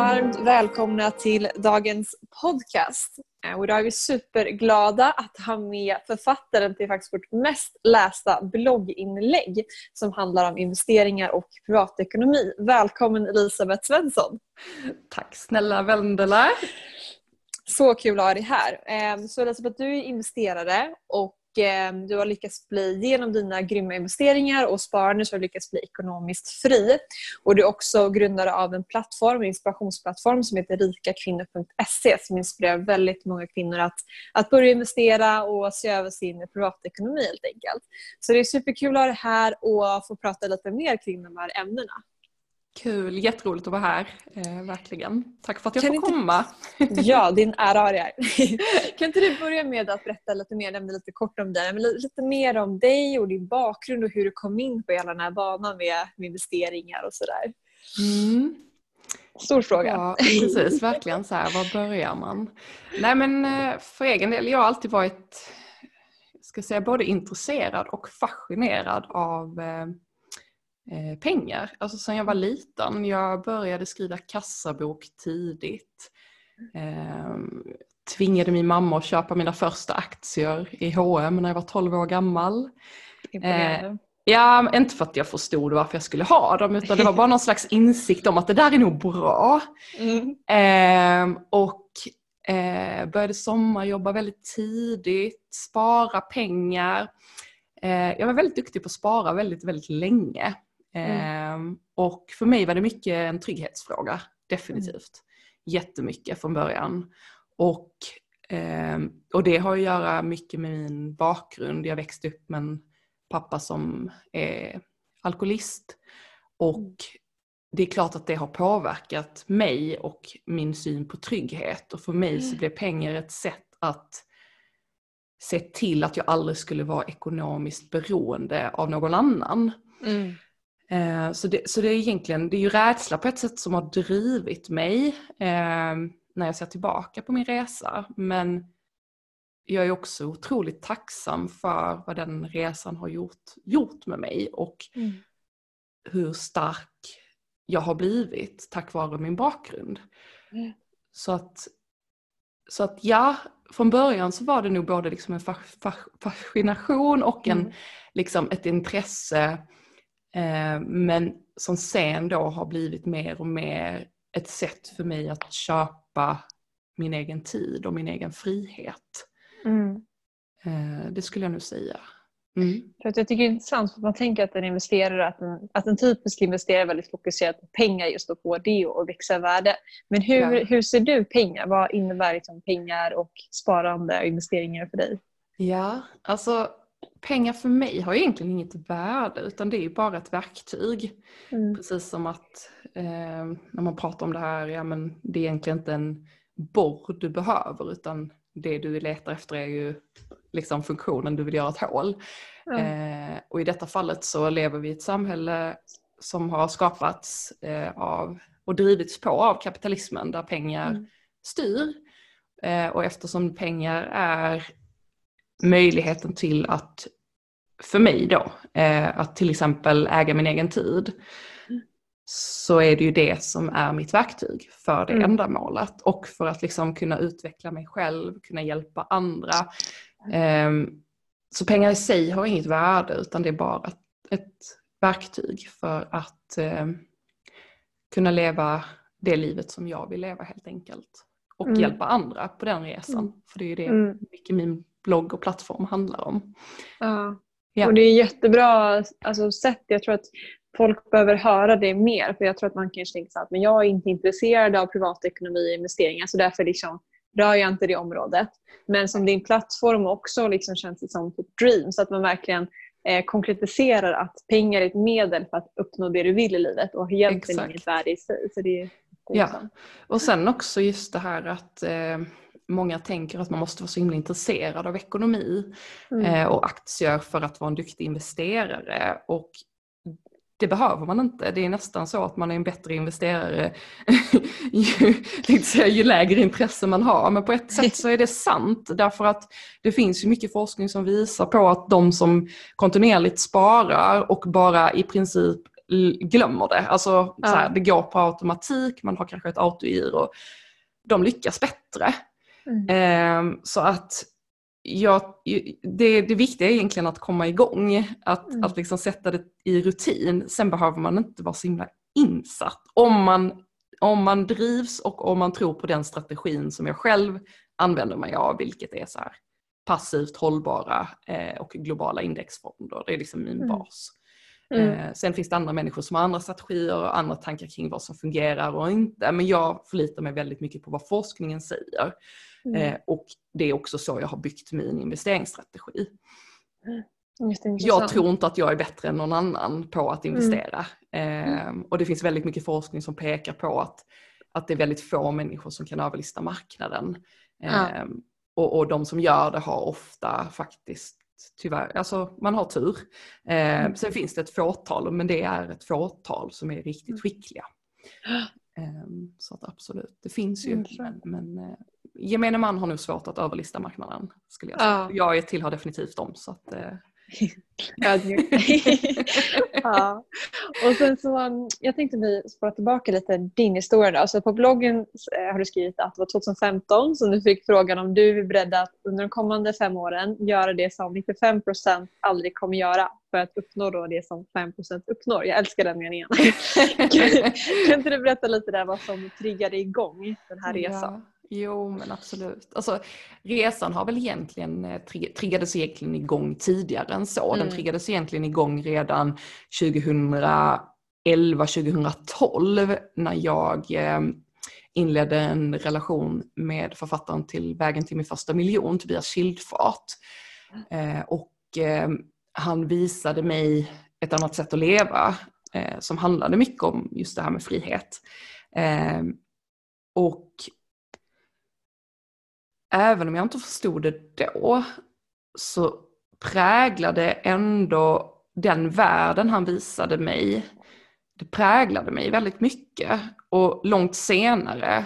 varmt välkomna till dagens podcast. Eh, och idag är vi superglada att ha med författaren till faktiskt vårt mest lästa blogginlägg som handlar om investeringar och privatekonomi. Välkommen Elisabeth Svensson! Tack snälla Vendela! Så kul att ha dig här. Eh, så Elisabeth, du är investerare och Ehm, du har lyckats bli, genom dina grymma investeringar och sparande så har du lyckats bli ekonomiskt fri. Och du är också grundare av en plattform, en inspirationsplattform som heter rikakvinnor.se som inspirerar väldigt många kvinnor att, att börja investera och se över sin privatekonomi helt enkelt. Så det är superkul att ha dig här och få prata lite mer kring de här ämnena. Kul, jätteroligt att vara här. Eh, verkligen. Tack för att jag kan får inte... komma. Ja, din ära har jag. Kan inte du börja med att berätta lite mer, nämna lite kort om dig, men lite mer om dig och din bakgrund och hur du kom in på hela den här banan med, med investeringar och sådär. Mm. Stor fråga. Ja, precis. Verkligen så här, var börjar man? Nej men eh, för egen del, jag har alltid varit ska säga, både intresserad och fascinerad av eh, pengar. Alltså sen jag var liten. Jag började skriva kassabok tidigt. Eh, tvingade min mamma att köpa mina första aktier i H&M när jag var 12 år gammal. Eh, ja, inte för att jag förstod varför jag skulle ha dem utan det var bara någon slags insikt om att det där är nog bra. Mm. Eh, och eh, började sommarjobba väldigt tidigt, spara pengar. Eh, jag var väldigt duktig på att spara väldigt, väldigt länge. Mm. Eh, och för mig var det mycket en trygghetsfråga, definitivt. Mm. Jättemycket från början. Och, eh, och det har att göra mycket med min bakgrund. Jag växte upp med en pappa som är alkoholist. Och mm. det är klart att det har påverkat mig och min syn på trygghet. Och för mig så mm. blev pengar ett sätt att se till att jag aldrig skulle vara ekonomiskt beroende av någon annan. Mm. Eh, så, det, så det är egentligen, det är ju rädsla på ett sätt som har drivit mig eh, när jag ser tillbaka på min resa. Men jag är också otroligt tacksam för vad den resan har gjort, gjort med mig och mm. hur stark jag har blivit tack vare min bakgrund. Mm. Så, att, så att ja, från början så var det nog både liksom en fascination och en, mm. liksom ett intresse men som sen då har blivit mer och mer ett sätt för mig att köpa min egen tid och min egen frihet. Mm. Eh, det skulle jag nog säga. Mm. För att jag tycker det är intressant för man tänker att en investerare, att en, att en typisk investerare är väldigt fokuserad på pengar just och på det och växa värde. Men hur, ja. hur ser du pengar? Vad innebär liksom pengar och sparande och investeringar för dig? Ja, alltså pengar för mig har egentligen inget värde utan det är ju bara ett verktyg. Mm. Precis som att eh, när man pratar om det här, ja men det är egentligen inte en borr du behöver utan det du letar efter är ju liksom funktionen du vill göra ett hål. Mm. Eh, och i detta fallet så lever vi i ett samhälle som har skapats eh, av och drivits på av kapitalismen där pengar mm. styr. Eh, och eftersom pengar är möjligheten till att, för mig då, eh, att till exempel äga min egen tid, så är det ju det som är mitt verktyg för det mm. ändamålet och för att liksom kunna utveckla mig själv, kunna hjälpa andra. Eh, så pengar i sig har inget värde utan det är bara ett verktyg för att eh, kunna leva det livet som jag vill leva helt enkelt. Och mm. hjälpa andra på den resan. Mm. För det är ju det mm. mycket min blogg och plattform handlar om. Ja. ja. Och det är jättebra alltså, sätt. Jag tror att folk behöver höra det mer. För jag tror att man kanske tänker att men jag är inte intresserad av privatekonomi och investeringar så därför liksom rör jag inte det området. Men som din plattform också liksom känns det som ett dream. Så att man verkligen eh, konkretiserar att pengar är ett medel för att uppnå det du vill i livet och egentligen inget värde i sig. Så det, det ja. Och sen också just det här att eh, många tänker att man måste vara så himla intresserad av ekonomi mm. eh, och aktier för att vara en duktig investerare. Och det behöver man inte. Det är nästan så att man är en bättre investerare ju, säga, ju lägre intresse man har. Men på ett sätt så är det sant därför att det finns ju mycket forskning som visar på att de som kontinuerligt sparar och bara i princip glömmer det. Alltså ja. så här, det går på automatik, man har kanske ett autogiro. De lyckas bättre. Mm. Eh, så att ja, det, det viktiga är egentligen att komma igång, att, mm. att liksom sätta det i rutin. Sen behöver man inte vara så himla insatt. Om man, om man drivs och om man tror på den strategin som jag själv använder mig av, vilket är så här, passivt hållbara eh, och globala indexfonder. Det är liksom min mm. bas. Mm. Eh, sen finns det andra människor som har andra strategier och andra tankar kring vad som fungerar och inte. Men jag förlitar mig väldigt mycket på vad forskningen säger. Mm. Eh, och det är också så jag har byggt min investeringsstrategi. Mm. Jag tror inte att jag är bättre än någon annan på att investera. Eh, och det finns väldigt mycket forskning som pekar på att, att det är väldigt få människor som kan överlista marknaden. Ja. Ehm, och, och de som gör det har ofta faktiskt tyvärr, alltså man har tur. Eh, mm. Sen finns det ett fåtal, men det är ett fåtal som är riktigt mm. skickliga. Eh, så att absolut, det finns ju. Mm. Men, men eh, gemene man har nog svårt att överlista marknaden. Skulle jag säga. Ja. Jag tillhör definitivt dem. Så att, eh, ja. Och sen så, um, jag tänkte vi spåra tillbaka lite din historia. Då. Alltså på bloggen eh, har du skrivit att det var 2015 som du fick frågan om du är beredd att under de kommande fem åren göra det som 95% aldrig kommer göra för att uppnå då det som 5% uppnår. Jag älskar den meningen. kan inte du berätta lite där vad som triggade igång den här resan? Ja. Jo men absolut. Alltså, resan har väl egentligen eh, triggades egentligen igång tidigare än så. Den mm. triggades egentligen igång redan 2011-2012 när jag eh, inledde en relation med författaren till Vägen till min första miljon, Tobias Schildfart. Eh, och han visade mig ett annat sätt att leva som handlade mycket om just det här med frihet. och även om jag inte förstod det då, så präglade ändå den världen han visade mig, det präglade mig väldigt mycket. Och långt senare,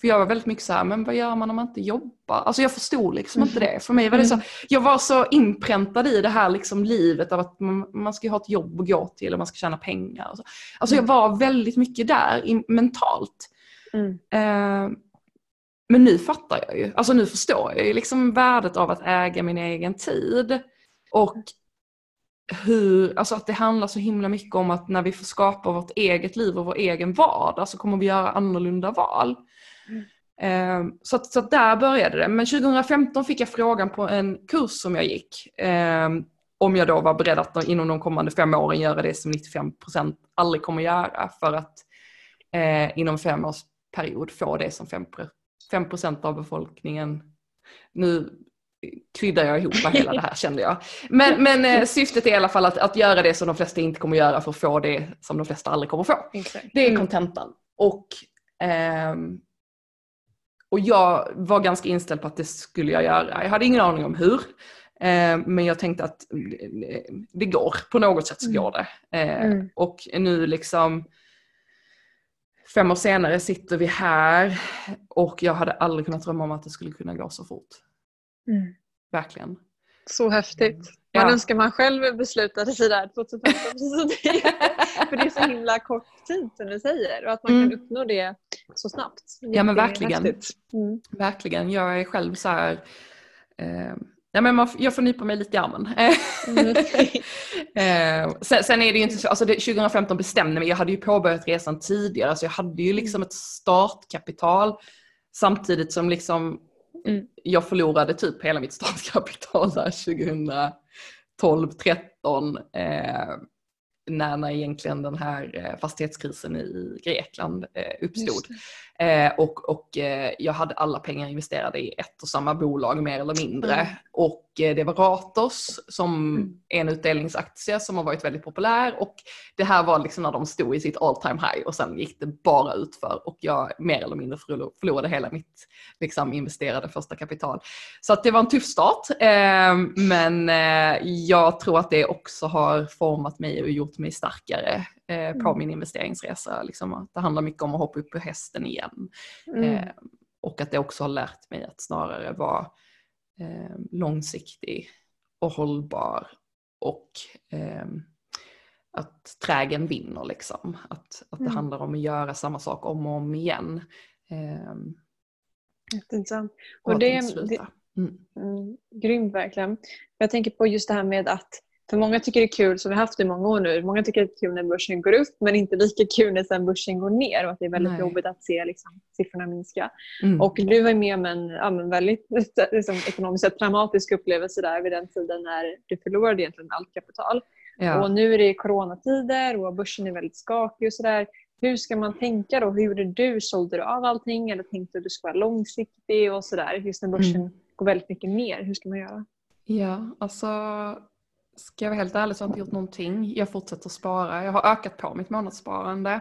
för jag var väldigt mycket så här, men vad gör man om man inte jobbar? Alltså jag förstod liksom inte det. För mig var det så, mm. jag var så inpräntad i det här liksom livet av att man, man ska ha ett jobb att gå till och man ska tjäna pengar. Och så. Alltså jag mm. var väldigt mycket där in, mentalt. Mm. Eh, men nu fattar jag ju, alltså nu förstår jag ju liksom värdet av att äga min egen tid. Och hur, alltså att det handlar så himla mycket om att när vi får skapa vårt eget liv och vår egen vardag så kommer vi göra annorlunda val. Mm. så, att, så att där började det. Men 2015 fick jag frågan på en kurs som jag gick. Eh, om jag då var beredd att inom de kommande fem åren göra det som 95% aldrig kommer göra för att eh, inom fem års period få det som 5 5% av befolkningen. Nu kryddar jag ihop hela det här kände jag. Men, men eh, syftet är i alla fall att, att göra det som de flesta inte kommer göra för att få det som de flesta aldrig kommer få. Exakt. Det är mm. kontentan. Och, ehm, och jag var ganska inställd på att det skulle jag göra. Jag hade ingen aning om hur. Eh, men jag tänkte att eh, det går, på något sätt så mm. går det. Eh, mm. Och nu liksom Fem år senare sitter vi här och jag hade aldrig kunnat drömma om att det skulle kunna gå så fort. Mm. Verkligen. Så häftigt. Man ja. önskar man själv beslutade sig där 2015. För det är så himla kort tid som du säger och att man mm. kan uppnå det så snabbt. Ja men verkligen. Mm. Verkligen. Jag är själv så här eh, Ja, men man, jag får nypa mig lite i armen. Mm. eh, sen, sen, är det ju inte så, alltså det, 2015 bestämde mig, jag hade ju påbörjat resan tidigare så jag hade ju liksom ett startkapital samtidigt som liksom mm. jag förlorade typ hela mitt startkapital där 2012, 13 eh, när, när egentligen den här eh, fastighetskrisen i Grekland eh, uppstod. Eh, och och eh, jag hade alla pengar investerade i ett och samma bolag mer eller mindre. Mm. Och eh, det var Ratos som mm. en utdelningsaktie som har varit väldigt populär och det här var liksom när de stod i sitt all time high och sen gick det bara utför och jag mer eller mindre förlorade hela mitt liksom, investerade första kapital. Så att det var en tuff start eh, men jag tror att det också har format mig och gjort mig starkare eh, på mm. min investeringsresa. Liksom, att det handlar mycket om att hoppa upp på hästen igen. Mm. Eh, och att det också har lärt mig att snarare vara eh, långsiktig och hållbar och eh, att trägen vinner liksom. Att, att det Mm. handlar om att göra samma sak om och om igen. Eh, Jätteintressant. och, Och det- sluta. Mm. Mm, grymt verkligen. Jag tänker på just det här med att för många tycker det är kul, som vi har haft i många år nu, många tycker det är kul när börsen går upp men inte lika kul när sen börsen går ner och att det är väldigt Nej. jobbigt att se liksom, siffrorna minska. Mm. Och du var med om en ja, väldigt liksom, ekonomiskt sett dramatisk upplevelse där vid den tiden när du förlorade egentligen allt kapital. ja. Och nu är det coronatider och börsen är väldigt skakig och sådär. Hur ska man tänka då? Hur gjorde du? Sålde du av allting eller tänkte du att du ska vara långsiktig och sådär? Just när börsen Mm. går väldigt mycket ner, hur ska man göra? Ja, alltså ska jag vara helt ärlig så har jag inte gjort någonting. Jag fortsätter spara. Jag har ökat på mitt månadssparande.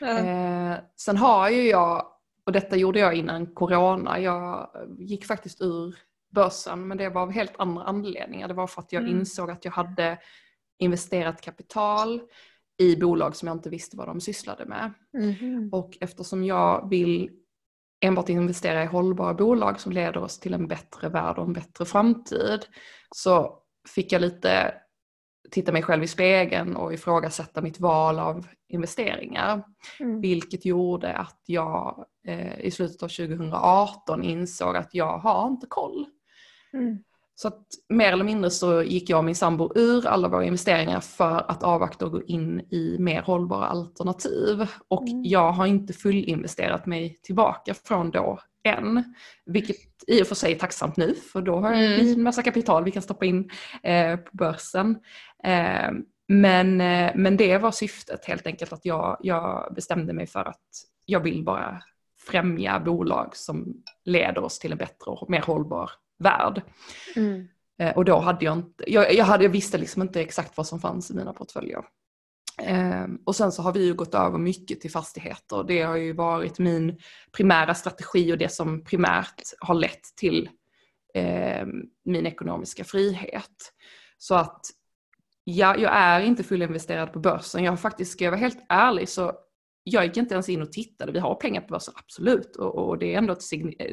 Eh, sen har ju jag, och detta gjorde jag innan corona, jag gick faktiskt ur börsen men det var av helt andra anledningar. Det var för att jag Mm. insåg att jag hade investerat kapital i bolag som jag inte visste vad de sysslade med. Mhm. Och eftersom jag vill enbart investera i hållbara bolag som leder oss till en bättre värld och en bättre framtid så fick jag lite titta mig själv i spegeln och ifrågasätta mitt val av investeringar. Mm. Vilket gjorde att jag eh, i slutet av 2018 insåg att jag har inte koll. Mm. Så att mer eller mindre så gick jag och min sambo ur alla våra investeringar för att avvakta och gå in i mer hållbara alternativ. Och Mm. jag har inte fullinvesterat mig tillbaka från då än. Vilket i och för sig tacksamt nu för då har Mm. vi en massa kapital vi kan stoppa in eh, på börsen. Eh, men, eh, men det var syftet helt enkelt att jag, jag bestämde mig för att jag vill bara främja bolag som leder oss till en bättre och mer hållbar värld. Mm. Eh, och då hade jag inte, jag, jag, hade, jag visste liksom inte exakt vad som fanns i mina portföljer. Eh, och sen så har vi ju gått över mycket till fastigheter. Det har ju varit min primära strategi och det som primärt har lett till eh, min ekonomiska frihet. Så att ja, jag är inte fullinvesterad på börsen. Jag har faktiskt, ska jag vara helt ärlig, så jag gick inte ens in och tittade. Vi har pengar på börsen, absolut. Och, och det är ändå ett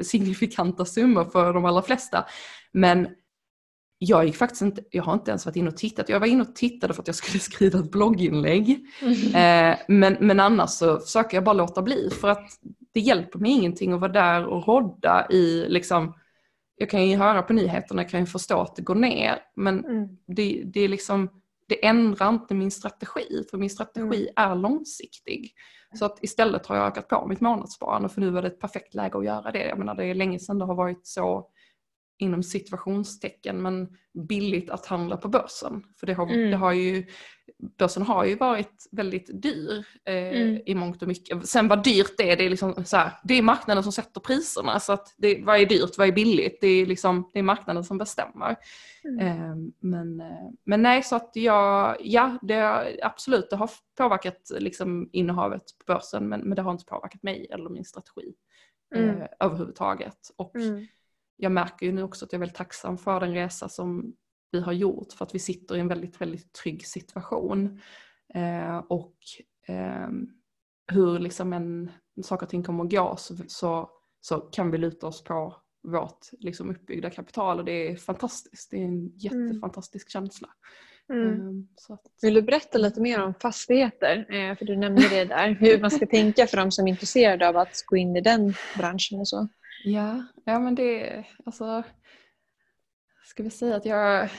signifikanta summor för de allra flesta. Men jag gick faktiskt inte, jag har inte ens varit inne och tittat. Jag var inne och tittade för att jag skulle skriva ett blogginlägg. Eh, men, men annars så försöker jag bara låta bli för att det hjälper mig ingenting att vara där och rodda i liksom, jag kan ju höra på nyheterna, jag kan ju förstå att det går ner, men Mm. det, det är liksom, det ändrar inte min strategi, för min strategi är långsiktig. Så att istället har jag ökat på mitt månadssparande för nu var det ett perfekt läge att göra det. Jag menar det är länge sedan det har varit så inom situationstecken men billigt att handla på börsen. För det har, Mm. det har ju, börsen har ju varit väldigt dyr eh, Mm. i mångt och mycket. Sen vad dyrt det är, det är, liksom så här, det är marknaden som sätter priserna. Så att det, vad är dyrt, vad är billigt? Det är, liksom, det är marknaden som bestämmer. Mm. Eh, men, eh, men nej, så att jag, ja, det har, absolut, det har påverkat liksom, innehavet på börsen men, men det har inte påverkat mig eller min strategi eh, Mm. överhuvudtaget. Och Mm. Jag märker ju nu också att jag är väldigt tacksam för den resa som vi har gjort för att vi sitter i en väldigt, väldigt trygg situation. Eh, och ehm, hur liksom en saker och ting kommer att gå så, så, så kan vi luta oss på vårt liksom uppbyggda kapital och det är fantastiskt. Det är en jättefantastisk känsla. Mm. Ehm, att, Vill du berätta lite mer om fastigheter? Eh, För du nämnde det där. Hur man ska tänka för de som är intresserade av att gå in i den branschen och så. Ja, ja, men det alltså ska vi säga att jag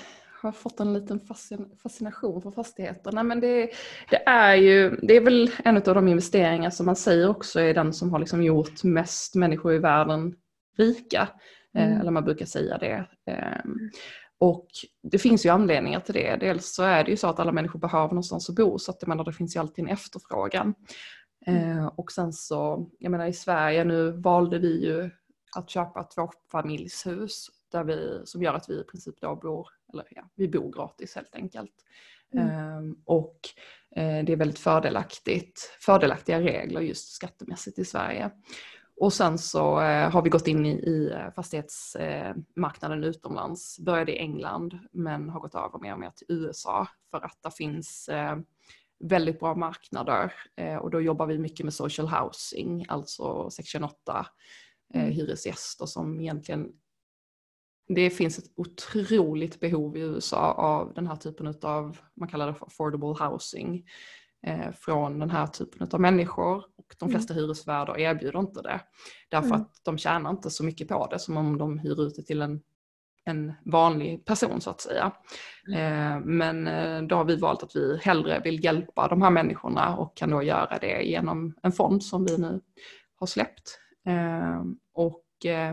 har fått en liten fascin- fascination för fastigheter. Nej, men det, det, är ju, det är väl en av de investeringar som man säger också är den som har liksom gjort mest människor i världen rika. Eh, Mm. Eller man brukar säga det. Ehm, Och det finns ju anledningar till det. Dels så är det ju så att alla människor behöver någonstans att bo så att jag menar, det finns ju alltid en efterfrågan. Eh, och sen så, jag menar i Sverige nu valde vi ju att köpa ett tvåfamiljshus där vi, som gör att vi i princip då bor, eller ja, vi bor gratis helt enkelt. Mm. Ehm, och eh, det är väldigt fördelaktigt, fördelaktiga regler just skattemässigt i Sverige. Och sen så eh, har vi gått in i, i eh, fastighetsmarknaden utomlands, började i England men har gått över mer och mer till USA för att det finns väldigt bra marknader och då jobbar vi mycket med social housing, alltså section 8 eh, Mm. hyresgäster som egentligen det finns ett otroligt behov i USA av den här typen av, man kallar det för affordable housing. eh, från den här typen av människor. Och de flesta mm. hyresvärdar erbjuder inte det. Därför mm. att de tjänar inte så mycket på det som om de hyr ut det till en, en vanlig person så att säga. Mm. Eh, men eh, då har vi valt att vi hellre vill hjälpa de här människorna och kan då göra det genom en fond som vi nu har släppt. Eh,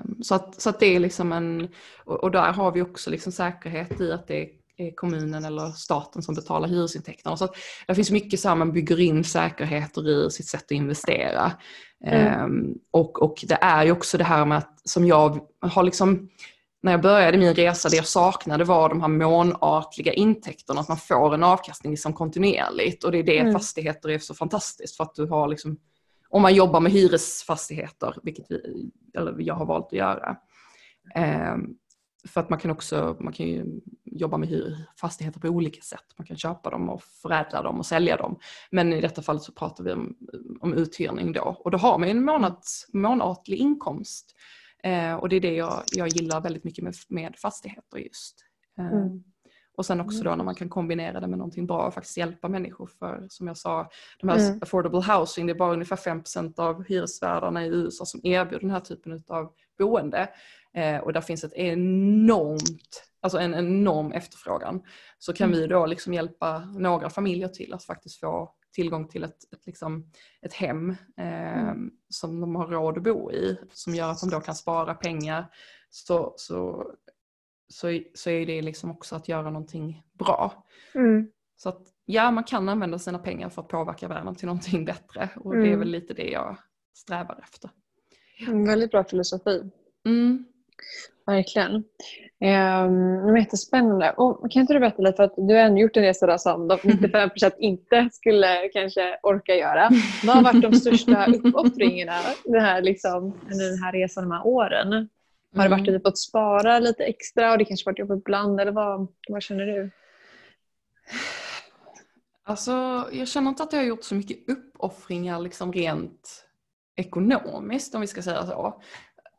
och så att, så att det är liksom en, och där har vi också liksom säkerhet i att det är kommunen eller staten som betalar hyresintäkterna. Så att det finns mycket så här man bygger in säkerheter i sitt sätt att investera. Mm. Um, och, och det är ju också det här med att som jag har liksom när jag började min resa, det jag saknade var de här månartliga intäkterna, att man får en avkastning liksom kontinuerligt. Och det är det mm. fastigheter är så fantastiskt för att du har liksom, om man jobbar med hyresfastigheter, vilket vi, eller jag har valt att göra. Ehm, för att man kan också man kan ju jobba med fastigheter på olika sätt. Man kan köpa dem och förädla dem och sälja dem. Men i detta fall så pratar vi om, om uthyrning då. Och då har man en månads, månatlig inkomst. Eh, och det är det jag, jag gillar väldigt mycket med, med fastigheter just. Eh, mm. Och sen också då när man kan kombinera det med någonting bra och faktiskt hjälpa människor. För som jag sa, de här mm. affordable housing, det är bara ungefär 5% av hyresvärdarna i USA som erbjuder den här typen av boende. Eh, och där finns ett enormt, alltså en enorm efterfrågan. Så kan mm. vi då liksom hjälpa några familjer till att faktiskt få tillgång till ett, ett, liksom, ett hem eh, mm. som de har råd att bo i. Som gör att de då kan spara pengar. Så, så, så, så är det liksom också att göra någonting bra. Mm. Så att ja, man kan använda sina pengar för att påverka världen till någonting bättre. Och det är mm. väl lite det jag strävar efter. Mm, väldigt bra filosofi. Mm. Verkligen. Um, jättespännande. Och kan inte du berätta lite, för att du har ändå gjort en resa som de 95 inte skulle kanske orka göra. Vad har varit de största uppoffringarna den här, liksom, den här resan de här åren? Har det varit att du fått spara lite extra och det kanske varit jobbigt ibland eller vad, vad känner du? Alltså, jag känner inte att jag har gjort så mycket uppoffringar liksom rent ekonomiskt om vi ska säga så.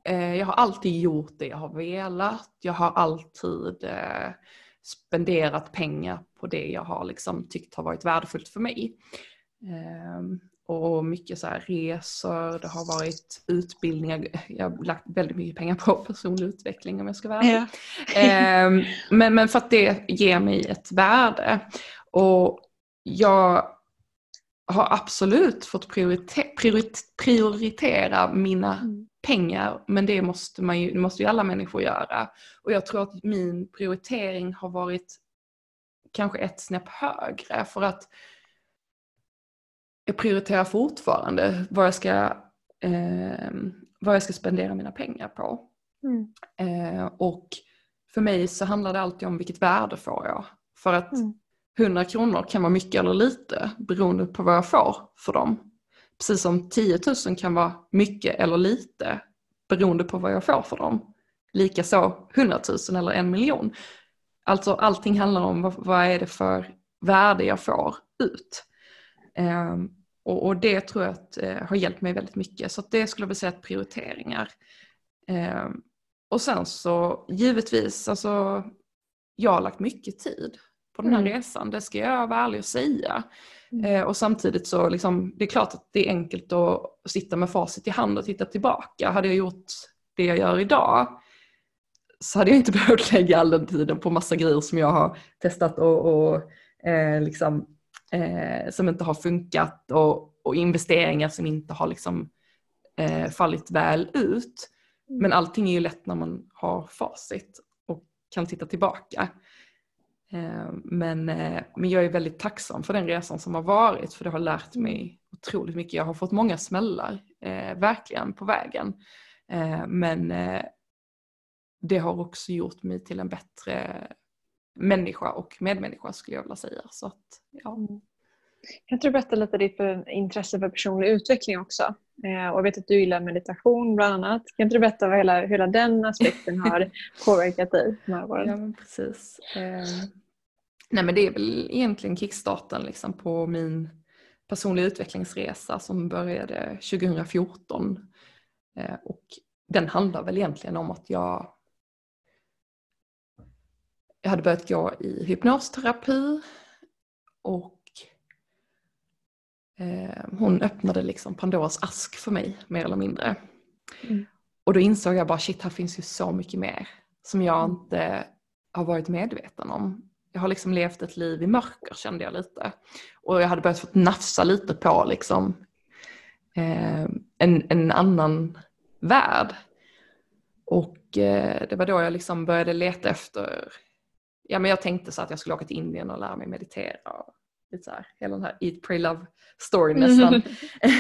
Eh, jag har alltid gjort det jag har velat. Jag har alltid eh, spenderat pengar på det jag har liksom tyckt har varit värdefullt för mig. Ehm, och mycket så resor, det har varit utbildningar. Jag har lagt väldigt mycket pengar på personlig utveckling om jag ska vara ärlig. Ja. men, men för att det ger mig ett värde. Och jag har absolut fått prioriter prioritera mina mm pengar, men det måste, man ju, det måste ju alla människor göra. Och jag tror att min prioritering har varit kanske ett snäpp högre för att jag prioriterar fortfarande vad jag ska, eh, vad jag ska spendera mina pengar på. Mm. Eh, och för mig så handlar det alltid om vilket värde får jag. För att mm. 100 kronor kan vara mycket eller lite beroende på vad jag får för dem. Precis som 10 000 kan vara mycket eller lite beroende på vad jag får för dem. Likaså 100 000 eller en miljon. Alltså allting handlar om vad, vad är det för värde jag får ut. Um, och, och, det tror jag att, uh, har hjälpt mig väldigt mycket. Så det skulle jag vilja säga att prioriteringar. Um, och sen så givetvis, alltså, jag har lagt mycket tid på den här mm. resan. Det ska jag vara ärlig och säga. Mm. Eh, och samtidigt så liksom, det är klart att det är enkelt att sitta med facit i hand och titta tillbaka. Hade jag gjort det jag gör idag så hade jag inte behövt lägga all den tiden på massa grejer som jag har testat och, och eh, liksom, eh, som inte har funkat och, och, investeringar som inte har liksom, eh, fallit väl ut. Mm. Men allting är ju lätt när man har facit och kan titta tillbaka. Eh, men, eh, men jag är väldigt tacksam för den resan som har varit för det har lärt mig otroligt mycket. Jag har fått många smällar, eh, verkligen, på vägen. Eh, men eh, det har också gjort mig till en bättre människa och medmänniska skulle jag vilja säga. Så att, ja. Mm. Kan du berätta lite ditt intresse för personlig utveckling också? Eh, och jag vet att du gillar meditation bland annat. Kan inte du berätta vad hela, hela den aspekten har påverkat dig de här åren? Ja, men precis. Nej men det är väl egentligen kickstarten liksom på min personliga utvecklingsresa som började 2014. Eh, och den handlar väl egentligen om att jag jag hade börjat gå i hypnosterapi och eh, hon öppnade liksom Pandoras ask för mig mer eller mindre. Mm. Och då insåg jag bara shit här finns ju så mycket mer som jag Mm. inte har varit medveten om. Jag har liksom levt ett liv i mörker kände jag lite. Och jag hade börjat fått nafsa lite på liksom eh, en, en annan värld. Och eh, det var då jag liksom började leta efter, ja men jag tänkte så att jag skulle åka till Indien och lära mig meditera. Och lite så här, hela den här Eat, Pray, Love story nästan.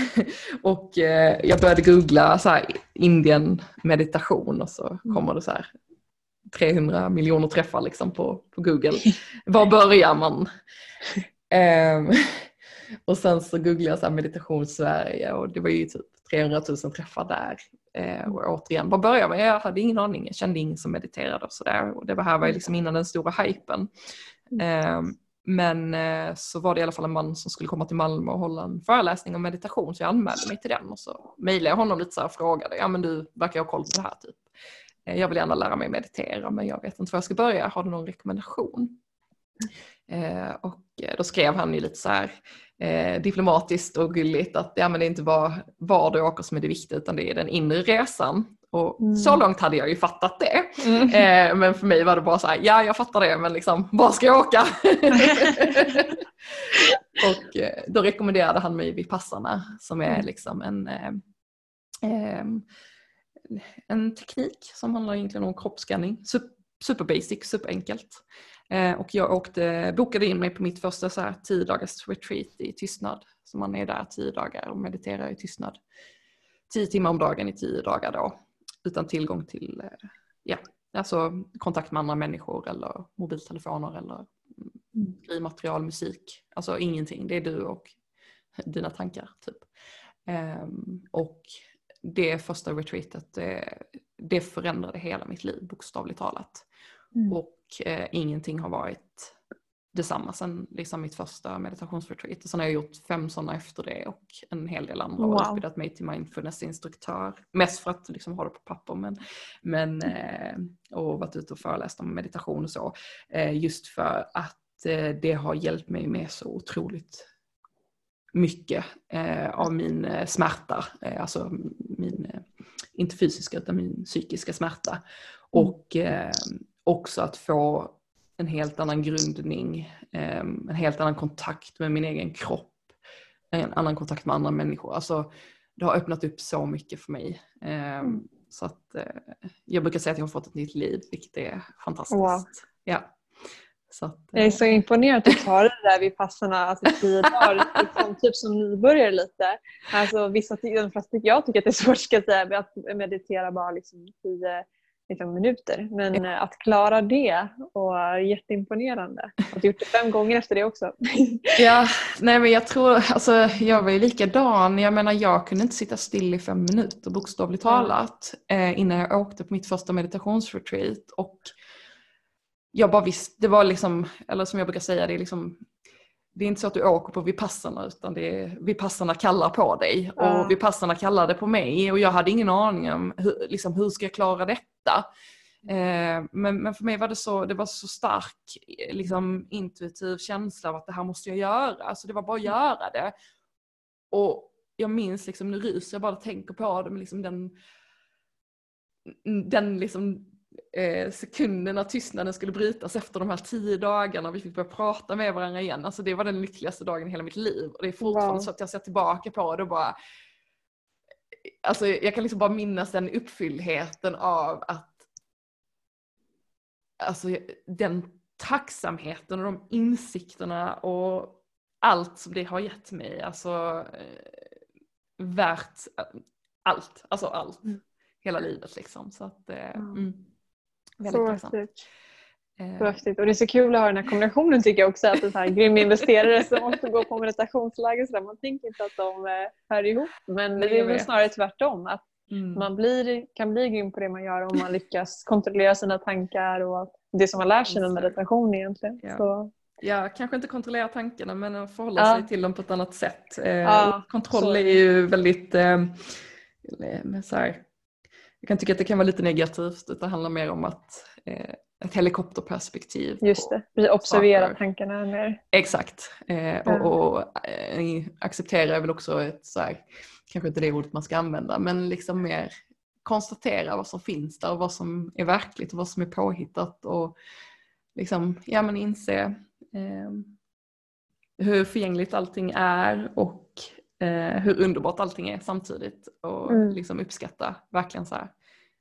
och eh, jag började googla så här, Indien meditation och så kommer det så här 300 miljoner träffar liksom på, på Google. Var börjar man? Ehm, och sen så googlade jag så meditation Sverige och det var ju typ 300 000 träffar där. Eh, och återigen, var börjar man? Jag hade ingen aning, jag kände ingen som mediterade och sådär. Och det här var ju liksom innan den stora hypen. Eh, men eh, så var det i alla fall en man som skulle komma till Malmö och hålla en föreläsning om meditation så jag anmälde mig till den och så mejlade jag honom lite så här och frågade, ja men du verkar ha koll på det här typ. Eh, Jag vill gärna lära mig meditera men jag vet inte var jag ska börja, har du någon rekommendation? Eh, och eh, då skrev han ju lite så här eh, diplomatiskt och gulligt att ja, men det är inte bara var du åker som är det viktiga utan det är den inre resan. Och Mm. så långt hade jag ju fattat det. Mm. Eh, men för mig var det bara så här, ja jag fattar det men liksom, var ska jag åka? och eh, då rekommenderade han mig Vipassana som är Mm. liksom en, eh, en teknik som handlar egentligen om kroppsskanning. Sup- Super basic, superenkelt. Eh, och jag åkte, bokade in mig på mitt första så här, tio dagars retreat i tystnad. Så man är där tio dagar och mediterar i tystnad. Tio timmar om dagen i tio dagar då. Utan tillgång till eh, ja, alltså kontakt med andra människor eller mobiltelefoner eller Mm. skrivmaterial, musik. Alltså ingenting, det är du och dina tankar typ. Ehm, och det första retreatet, det förändrade hela mitt liv bokstavligt talat. Mm. Och eh, ingenting har varit detsamma sen liksom mitt första meditationsretreat. Och sen har jag gjort fem sådana efter det och en hel del andra och Wow. utbildat mig till mindfulnessinstruktör. Mest för att liksom ha det på papper men, men eh, och varit ute och föreläst om meditation och så. Eh, just för att eh, det har hjälpt mig med så otroligt mycket eh, av min eh, smärta. Eh, alltså min, inte fysiska utan min psykiska smärta. Och eh, också att få en helt annan grundning, eh, en helt annan kontakt med min egen kropp, en annan kontakt med andra människor. Alltså, det har öppnat upp så mycket för mig. Eh, Mm. Så att, eh, jag brukar säga att jag har fått ett nytt liv, vilket är fantastiskt. Wow. Ja. Så att, Jag är eh, så imponerad att du tar det där vid passarna, alltså tio dagar, liksom, typ som nybörjare lite. Alltså, vissa, de flesta jag tycker att det är svårt ska jag säga, att meditera bara liksom, tio liksom, minuter. Men eh, att klara det och jätteimponerande. Att du gjort det fem gånger efter det också. Ja, nej men jag tror, alltså jag var ju likadan. Jag menar jag kunde inte sitta still i fem minuter bokstavligt Mm. talat eh, innan jag åkte på mitt första meditationsretreat. Och jag bara visste, det var liksom, eller som jag brukar säga, det är liksom det är inte så att du åker på Vipassana utan det är Vipassana kallar på dig och Vipassana kallade på mig och jag hade ingen aning om hur, liksom, hur ska jag klara detta. Eh, men, men för mig var det så, det var så stark liksom, intuitiv känsla av att det här måste jag göra. Alltså det var bara att göra det. Och jag minns, liksom, nu ryser jag bara tänker på det, men liksom den, den liksom, eh, sekunden när tystnaden skulle brytas efter de här tio dagarna och vi fick börja prata med varandra igen. Alltså det var den lyckligaste dagen i hela mitt liv. Och det är fortfarande Wow. så att jag ser tillbaka på det och bara Alltså jag kan liksom bara minnas den uppfyllheten av att Alltså den tacksamheten och de insikterna och allt som det har gett mig. Alltså eh, värt allt. Alltså allt. Mm. Hela livet liksom. Så att, eh, Ja. mm, väldigt Så häftigt. Eh, Så häftigt. Och det är så kul att ha den här kombinationen tycker jag också. Att en så här grym investerare som måste gå på meditationsläger. Så där. Man tänker inte att de eh, hör ihop. Men det är väl snarare tvärtom. Att mm. man blir, kan bli grym på det man gör om man lyckas kontrollera sina tankar och det som man lär sig med meditation egentligen. Ja. Så, Ja, kanske inte kontrollera tankarna men att förhålla Ja. sig till dem på ett annat sätt. Eh, Ja, kontroll så är är ju väldigt, eh, så här, jag kan tycka att det kan vara lite negativt. Det handlar mer om att eh, ett helikopterperspektiv. Just det, vi observerar saker. tankarna mer. Exakt. Eh, och, och eh, accepterar väl också ett så här, kanske inte det ordet man ska använda, men liksom mer konstatera vad som finns där och vad som är verkligt och vad som är påhittat och liksom, ja men inse eh, hur förgängligt allting är och eh, hur underbart allting är samtidigt och mm. liksom uppskatta verkligen så här,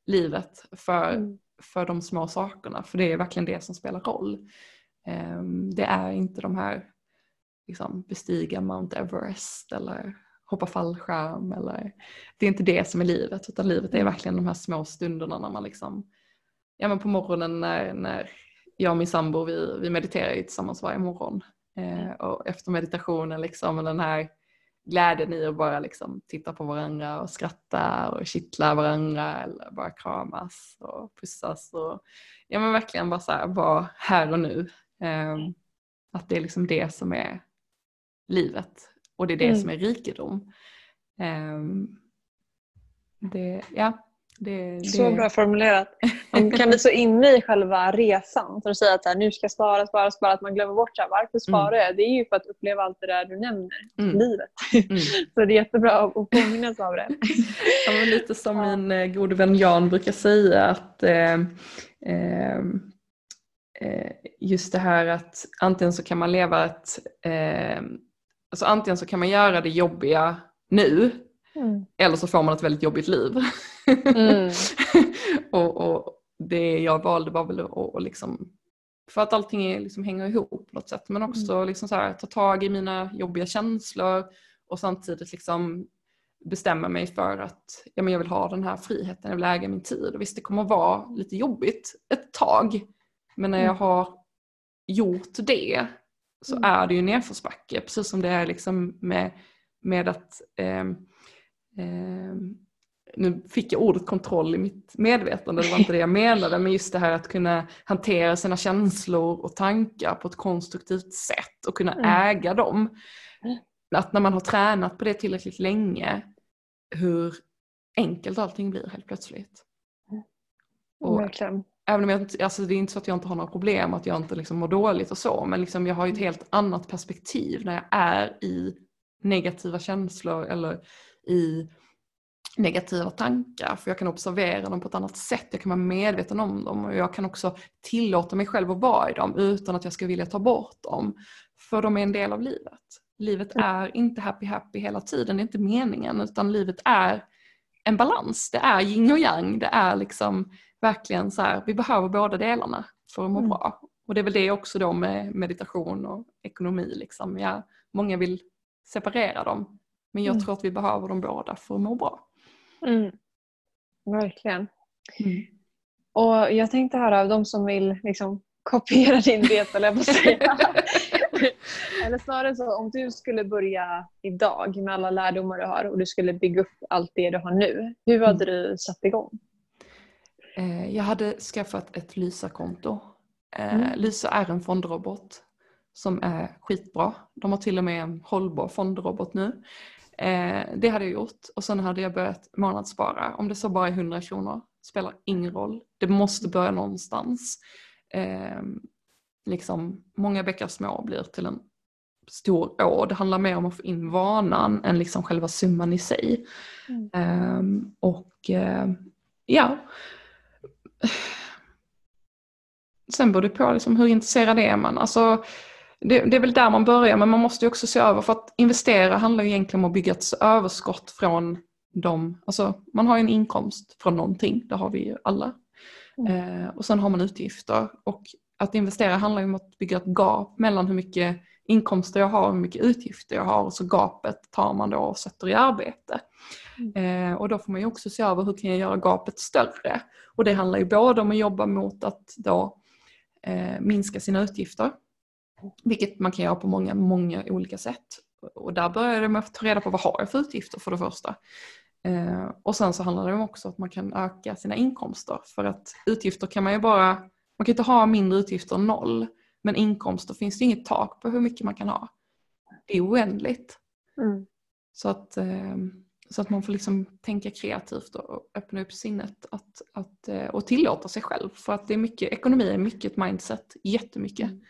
livet för, mm. för de små sakerna för det är verkligen det som spelar roll. Eh, det är inte de här liksom, bestiga Mount Everest eller hoppa fallskärm eller det är inte det som är livet utan livet är mm. verkligen de här små stunderna när man liksom, ja men på morgonen när, när jag och min sambo vi, vi mediterar ju tillsammans varje morgon eh, och efter meditationen liksom den här glädjen i att bara liksom titta på varandra och skratta och kittla varandra eller bara kramas och pussas och ja men verkligen bara så här, vara här och nu. Eh, att det är liksom det som är livet och det är det mm. som är rikedom. Um, det, ja, det, det... Så bra formulerat. Man kan bli så inne i själva resan. Så du säger att här, nu ska jag spara, spara, spara. Att man glömmer bort så här, varför sparar jag? Mm. Det är ju för att uppleva allt det där du nämner. Mm. Livet. Mm. så det är jättebra att påminnas av det. ja, men lite som min eh, gode vän Jan brukar säga att eh, eh, just det här att antingen så kan man leva ett eh, alltså antingen så kan man göra det jobbiga nu mm. eller så får man ett väldigt jobbigt liv. Mm. och, och, det jag valde var väl att, att liksom, för att allting liksom hänger ihop på något sätt men också mm. liksom så här, ta tag i mina jobbiga känslor och samtidigt liksom bestämma mig för att ja, men jag vill ha den här friheten, jag vill äga min tid. Och visst det kommer vara lite jobbigt ett tag men när jag mm. har gjort det så mm. är det ju nedförsbacke. Precis som det är liksom med, med att eh, eh, nu fick jag ordet kontroll i mitt medvetande, det var inte det jag menade, men just det här att kunna hantera sina känslor och tankar på ett konstruktivt sätt och kunna mm. äga dem. Att när man har tränat på det tillräckligt länge, hur enkelt allting blir helt plötsligt. Mm. Och, Verkligen även om jag alltså det är inte så att jag inte har några problem, att jag inte liksom mår dåligt och så, men liksom jag har ju ett helt annat perspektiv när jag är i negativa känslor eller i negativa tankar för jag kan observera dem på ett annat sätt, jag kan vara medveten om dem och jag kan också tillåta mig själv att vara i dem utan att jag ska vilja ta bort dem. För de är en del av livet. Livet mm. är inte happy happy hela tiden, det är inte meningen utan livet är en balans, det är yin och yang, det är liksom verkligen så här, vi behöver båda delarna för att må mm. bra. Och det är väl det också då med meditation och ekonomi. Liksom. Ja, många vill separera dem men jag mm. tror att vi behöver dem båda för att må bra. Mm. Verkligen. Mm. Och jag tänkte höra av de som vill liksom, kopiera din diet eller på säga. eller snarare så om du skulle börja idag med alla lärdomar du har och du skulle bygga upp allt det du har nu. Hur hade mm. du satt igång? Eh, jag hade skaffat ett Lysa-konto. Eh, mm. Lysa är en fondrobot som är skitbra. De har till och med en hållbar fondrobot nu. Eh, det hade jag gjort och sen hade jag börjat månadsspara. Om det så bara är 100 kronor spelar ingen roll. Det måste börja någonstans. Liksom, många bäckar små blir till en stor å. Det handlar mer om att få in vanan än liksom själva summan i sig. Mm. och ja, sen beror det på liksom hur intresserad är man. Alltså, det, det, är väl där man börjar men man måste ju också se över för att investera handlar ju egentligen om att bygga ett överskott från dem. Alltså man har ju en inkomst från någonting, det har vi ju alla. Mm. Eh, och sen har man utgifter och att investera handlar ju om att bygga ett gap mellan hur mycket inkomster jag har och hur mycket utgifter jag har och så gapet tar man då och sätter i arbete. Mm. Eh, och då får man ju också se över hur kan jag göra gapet större. Och det handlar ju både om att jobba mot att då eh, minska sina utgifter, vilket man kan göra på många, många olika sätt. Och där börjar det med att ta reda på vad har jag för utgifter för det första. Eh, och sen så handlar det också om att man kan öka sina inkomster för att utgifter kan man ju bara, man kan inte ha mindre utgifter än noll. Men inkomster finns det inget tak på hur mycket man kan ha. Det är oändligt. Mm. Så att eh, så att man får liksom tänka kreativt och öppna upp sinnet att, att, eh, och tillåta sig själv. För att det är mycket, ekonomi är mycket ett mindset, jättemycket. Mm.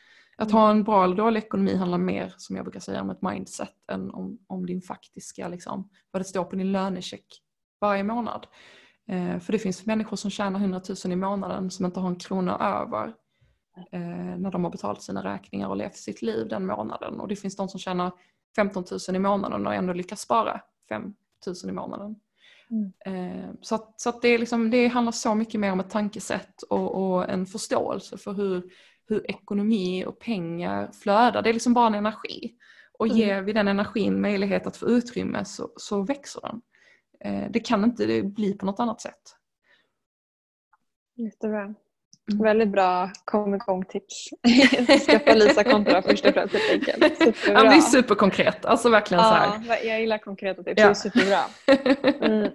Att ha en bra eller dålig ekonomi handlar mer, som jag brukar säga, om ett mindset än om, om din faktiska, liksom, vad det står på din lönecheck varje månad. Eh, för det finns människor som tjänar 100 000 i månaden som inte har en krona över eh, när de har betalat sina räkningar och levt sitt liv den månaden. Och det finns de som tjänar 15 000 i månaden och ändå lyckas spara 5 000 i månaden. Mm. Eh, så att, så att det, är liksom, det handlar så mycket mer om ett tankesätt och, och en förståelse för hur, hur ekonomi och pengar flödar. Det är liksom bara en energi. Och mm. ger vi den energin möjlighet att få utrymme så, så växer den. Eh, det kan inte bli på något annat sätt. Jättebra. Mm. Väldigt bra kom igång-tips. Skaffa Lisa-konto först och främst helt enkelt. Superbra. Ja, det är superkonkret. Alltså verkligen ja, så här. Jag gillar konkreta tips, ja. det är superbra. Mm.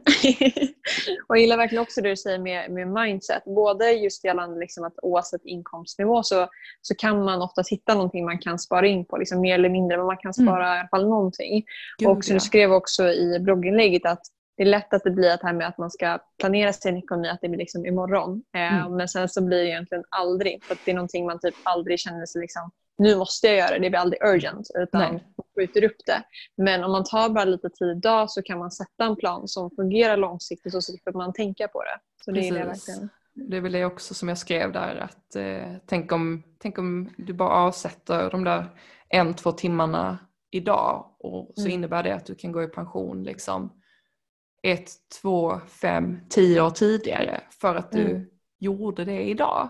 och jag gillar verkligen också det du säger med, med mindset. Både just gällande liksom att oavsett inkomstnivå så, så kan man ofta hitta någonting man kan spara in på, liksom mer eller mindre, men man kan spara mm. i alla fall någonting. Gud, och som du skrev också i blogginlägget att det är lätt att det blir det här med att man ska planera sin ekonomi, att det blir liksom imorgon. Eh, mm. Men sen så blir det egentligen aldrig, för det är någonting man typ aldrig känner sig liksom, nu måste jag göra det, det blir aldrig urgent, utan Nej. man skjuter upp det. Men om man tar bara lite tid idag så kan man sätta en plan som fungerar långsiktigt så slipper man tänka på det. Så det är det verkligen. Det är väl det också som jag skrev där, att eh, tänk, om, tänk om du bara avsätter de där en, två timmarna idag och så mm. innebär det att du kan gå i pension liksom ett, två, fem, tio år tidigare för att du mm. gjorde det idag.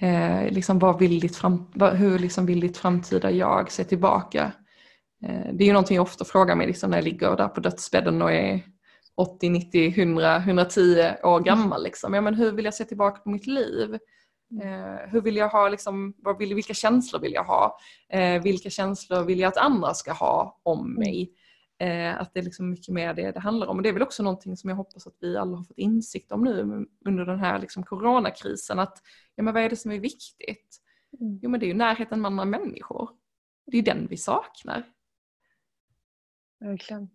Eh, liksom vad vill ditt fram, vad, hur liksom vill ditt framtida jag se tillbaka? Eh, det är ju någonting jag ofta frågar mig liksom när jag ligger där på dödsbädden och är 80, 90, 100, 110 år gammal. Liksom. Ja, men hur vill jag se tillbaka på mitt liv? Eh, hur vill jag ha, liksom, vad vill, vilka känslor vill jag ha? Eh, vilka känslor vill jag att andra ska ha om mig? Eh, att det är liksom mycket mer det det handlar om. Och det är väl också någonting som jag hoppas att vi alla har fått insikt om nu under den här liksom coronakrisen. Att ja, men vad är det som är viktigt? Mm. Jo men det är ju närheten med andra människor. Det är den vi saknar. Verkligen.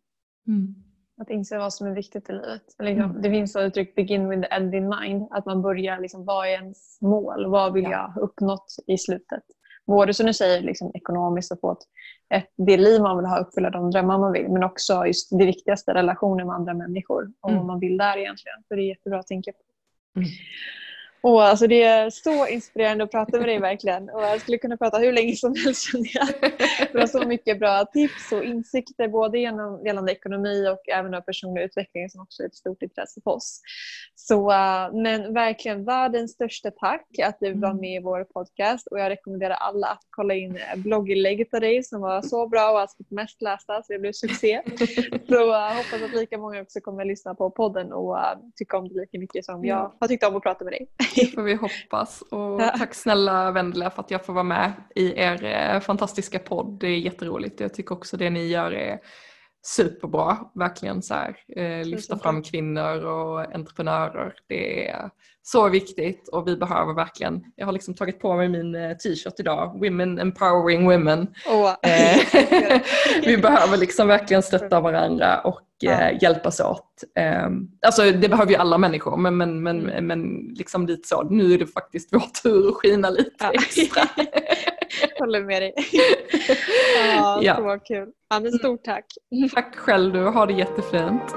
Mm. Att inse vad som är viktigt i livet. Liksom, mm. Det finns ett uttryck, begin with the end in mind. Att man börjar, liksom, vad är ens mål? Vad vill ja. jag ha uppnått i slutet? både som du säger liksom, ekonomiskt och få ett, ett, det liv man vill ha, uppfylla de drömmar man vill, men också just det viktigaste, relationer med andra människor och mm. vad man vill där egentligen. För det är jättebra att tänka på. Mm. Och alltså det är så inspirerande att prata med dig verkligen. Och jag skulle kunna prata hur länge som helst känner jag. Du har så mycket bra tips och insikter både genom gällande ekonomi och även av personlig utveckling som också är ett stort intresse för oss. Så, uh, men verkligen världens största tack att du var mm. med i vår podcast och jag rekommenderar alla att kolla in blogginlägget av dig som var så bra och alltså mest lästa så det blev succé. så uh, hoppas att lika många också kommer att lyssna på podden och uh, tycka om det lika mycket som jag har tyckt om att prata med dig. Det får vi hoppas. Och tack snälla Vendela för att jag får vara med i er eh, fantastiska podd. Det är jätteroligt. Jag tycker också det ni gör är superbra. Verkligen så här, eh, lyfta fram kvinnor och entreprenörer. Det är så viktigt och vi behöver verkligen, jag har liksom tagit på mig min eh, t-shirt idag, Women Empowering Women. Oh. vi behöver liksom verkligen stötta varandra och ja. hjälpas åt. Ehm, alltså det behöver ju alla människor men, men, men, mm. men liksom lite så, nu är det faktiskt vår tur att skina lite extra. Håller med dig. ja, ja. Så kul. Ja, men stort tack. Tack själv du, ha det jättefint.